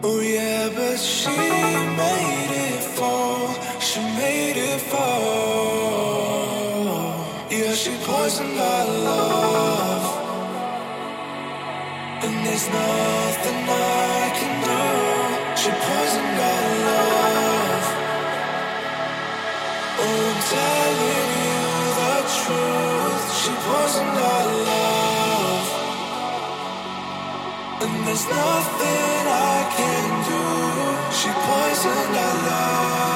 Oh, yeah, but she made it fall, she made it fall. Yeah, she poisoned our love, and there's nothing I can do. She poisoned our love. Oh, I'm telling you the truth. She poisoned our love. And there's nothing can do. She poisoned our love.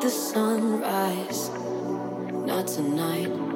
the sun rise. Not tonight.